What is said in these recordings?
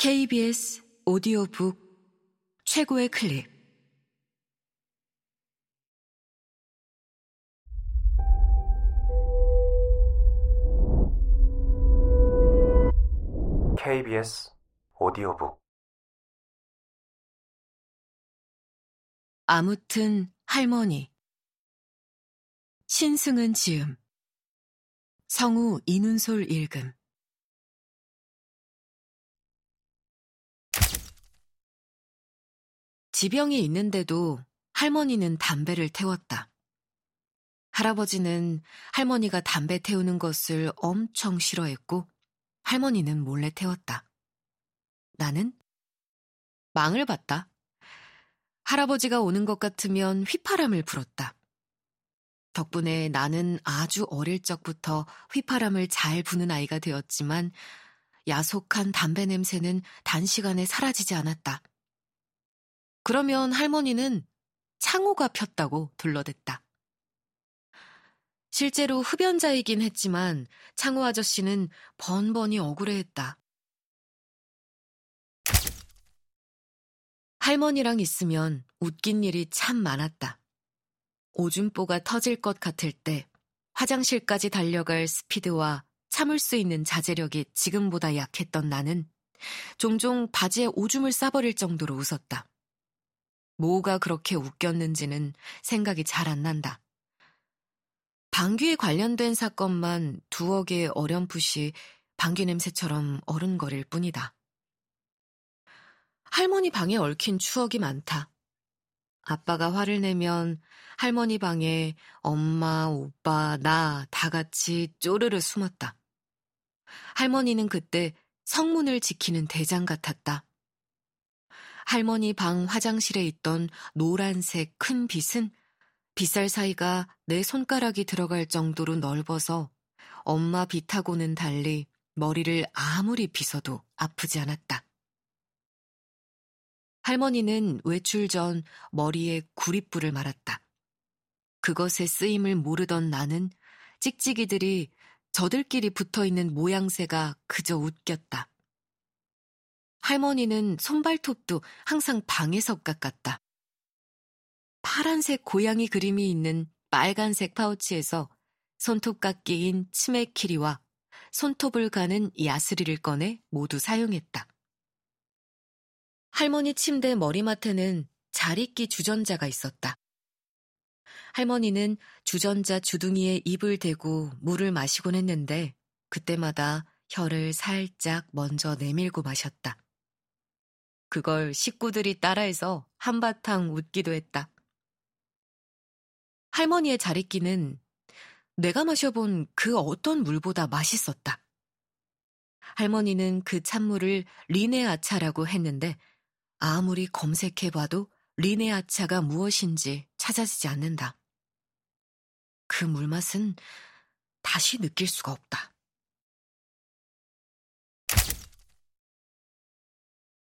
KBS 오디오북 최고의 클립. KBS 오디오북. 아무튼 할머니. 신승은 지음. 성우 이눈솔 읽음 지병이 있는데도 할머니는 담배를 태웠다. 할아버지는 할머니가 담배 태우는 것을 엄청 싫어했고 할머니는 몰래 태웠다. 나는 망을 봤다. 할아버지가 오는 것 같으면 휘파람을 불었다. 덕분에 나는 아주 어릴 적부터 휘파람을 잘 부는 아이가 되었지만 야속한 담배 냄새는 단시간에 사라지지 않았다. 그러면 할머니는 창호가 폈다고 둘러댔다. 실제로 흡연자이긴 했지만 창호 아저씨는 번번이 억울해했다. 할머니랑 있으면 웃긴 일이 참 많았다. 오줌보가 터질 것 같을 때 화장실까지 달려갈 스피드와 참을 수 있는 자제력이 지금보다 약했던 나는 종종 바지에 오줌을 싸버릴 정도로 웃었다. 뭐가 그렇게 웃겼는지는 생각이 잘 안 난다. 방귀에 관련된 사건만 두어 개 어렴풋이 방귀 냄새처럼 어른거릴 뿐이다. 할머니 방에 얽힌 추억이 많다. 아빠가 화를 내면 할머니 방에 엄마, 오빠, 나 다 같이 쪼르르 숨었다. 할머니는 그때 성문을 지키는 대장 같았다. 할머니 방 화장실에 있던 노란색 큰 빛은 빗살 사이가 내 손가락이 들어갈 정도로 넓어서 엄마 빛하고는 달리 머리를 아무리 빗어도 아프지 않았다. 할머니는 외출 전 머리에 구릿불을 말았다. 그것의 쓰임을 모르던 나는 찍찍이들이 저들끼리 붙어 있는 모양새가 그저 웃겼다. 할머니는 손발톱도 항상 방에서 깎았다. 파란색 고양이 그림이 있는 빨간색 파우치에서 손톱깎이인 치매 키리와 손톱을 가는 야스리를 꺼내 모두 사용했다. 할머니 침대 머리맡에는 자리끼 주전자가 있었다. 할머니는 주전자 주둥이에 입을 대고 물을 마시곤 했는데 그때마다 혀를 살짝 먼저 내밀고 마셨다. 그걸 식구들이 따라해서 한바탕 웃기도 했다. 할머니의 자리끼는 내가 마셔본 그 어떤 물보다 맛있었다. 할머니는 그 찬물을 리네아차라고 했는데 아무리 검색해봐도 리네아차가 무엇인지 찾아지지 않는다. 그 물맛은 다시 느낄 수가 없다.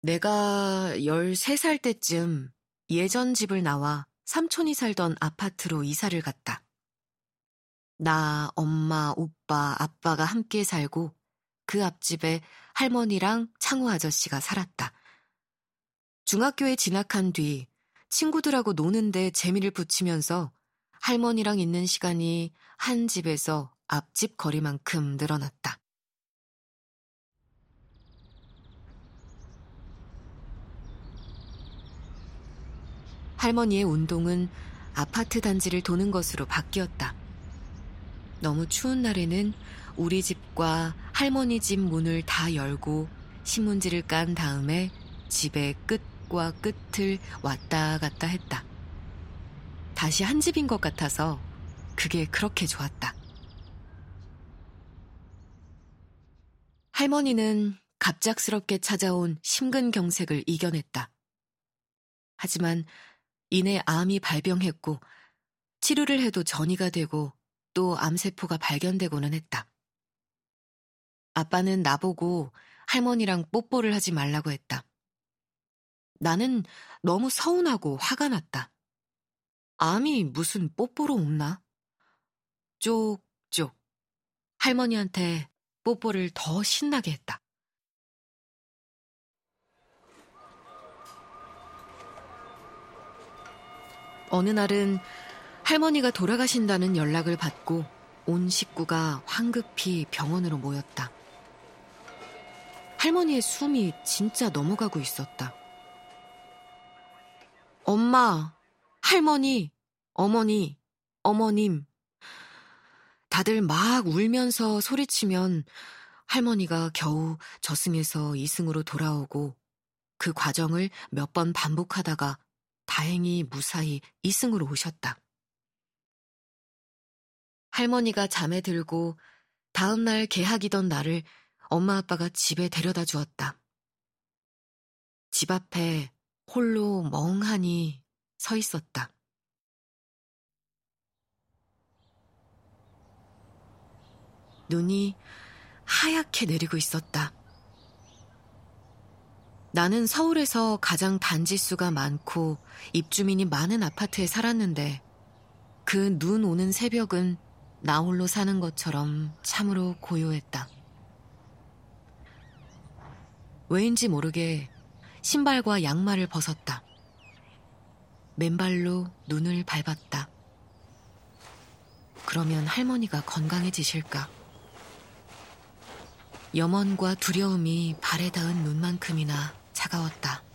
내가 13살 때쯤 예전 집을 나와 삼촌이 살던 아파트로 이사를 갔다. 나, 엄마, 오빠, 아빠가 함께 살고 그 앞집에 할머니랑 창호 아저씨가 살았다. 중학교에 진학한 뒤 친구들하고 노는데 재미를 붙이면서 할머니랑 있는 시간이 한 집에서 앞집 거리만큼 늘어났다. 할머니의 운동은 아파트 단지를 도는 것으로 바뀌었다. 너무 추운 날에는 우리 집과 할머니 집 문을 다 열고 신문지를 깐 다음에 집의 끝과 끝을 왔다 갔다 했다. 다시 한 집인 것 같아서 그게 그렇게 좋았다. 할머니는 갑작스럽게 찾아온 심근경색을 이겨냈다. 하지만 이내 암이 발병했고 치료를 해도 전이가 되고 또 암세포가 발견되고는 했다. 아빠는 나보고 할머니랑 뽀뽀를 하지 말라고 했다. 나는 너무 서운하고 화가 났다. 암이 무슨 뽀뽀로 없나? 쪽쪽. 할머니한테 뽀뽀를 더 신나게 했다. 어느 날은 할머니가 돌아가신다는 연락을 받고 온 식구가 황급히 병원으로 모였다. 할머니의 숨이 진짜 넘어가고 있었다. 엄마, 할머니, 어머니, 어머님. 다들 막 울면서 소리치면 할머니가 겨우 저승에서 이승으로 돌아오고 그 과정을 몇 번 반복하다가 다행히 무사히 이승으로 오셨다. 할머니가 잠에 들고 다음날 개학이던 날을 엄마 아빠가 집에 데려다 주었다. 집 앞에 홀로 멍하니 서 있었다. 눈이 하얗게 내리고 있었다. 나는 서울에서 가장 단지수가 많고 입주민이 많은 아파트에 살았는데 그 눈 오는 새벽은 나 홀로 사는 것처럼 참으로 고요했다. 왜인지 모르게 신발과 양말을 벗었다. 맨발로 눈을 밟았다. 그러면 할머니가 건강해지실까? 염원과 두려움이 발에 닿은 눈만큼이나 차가웠다.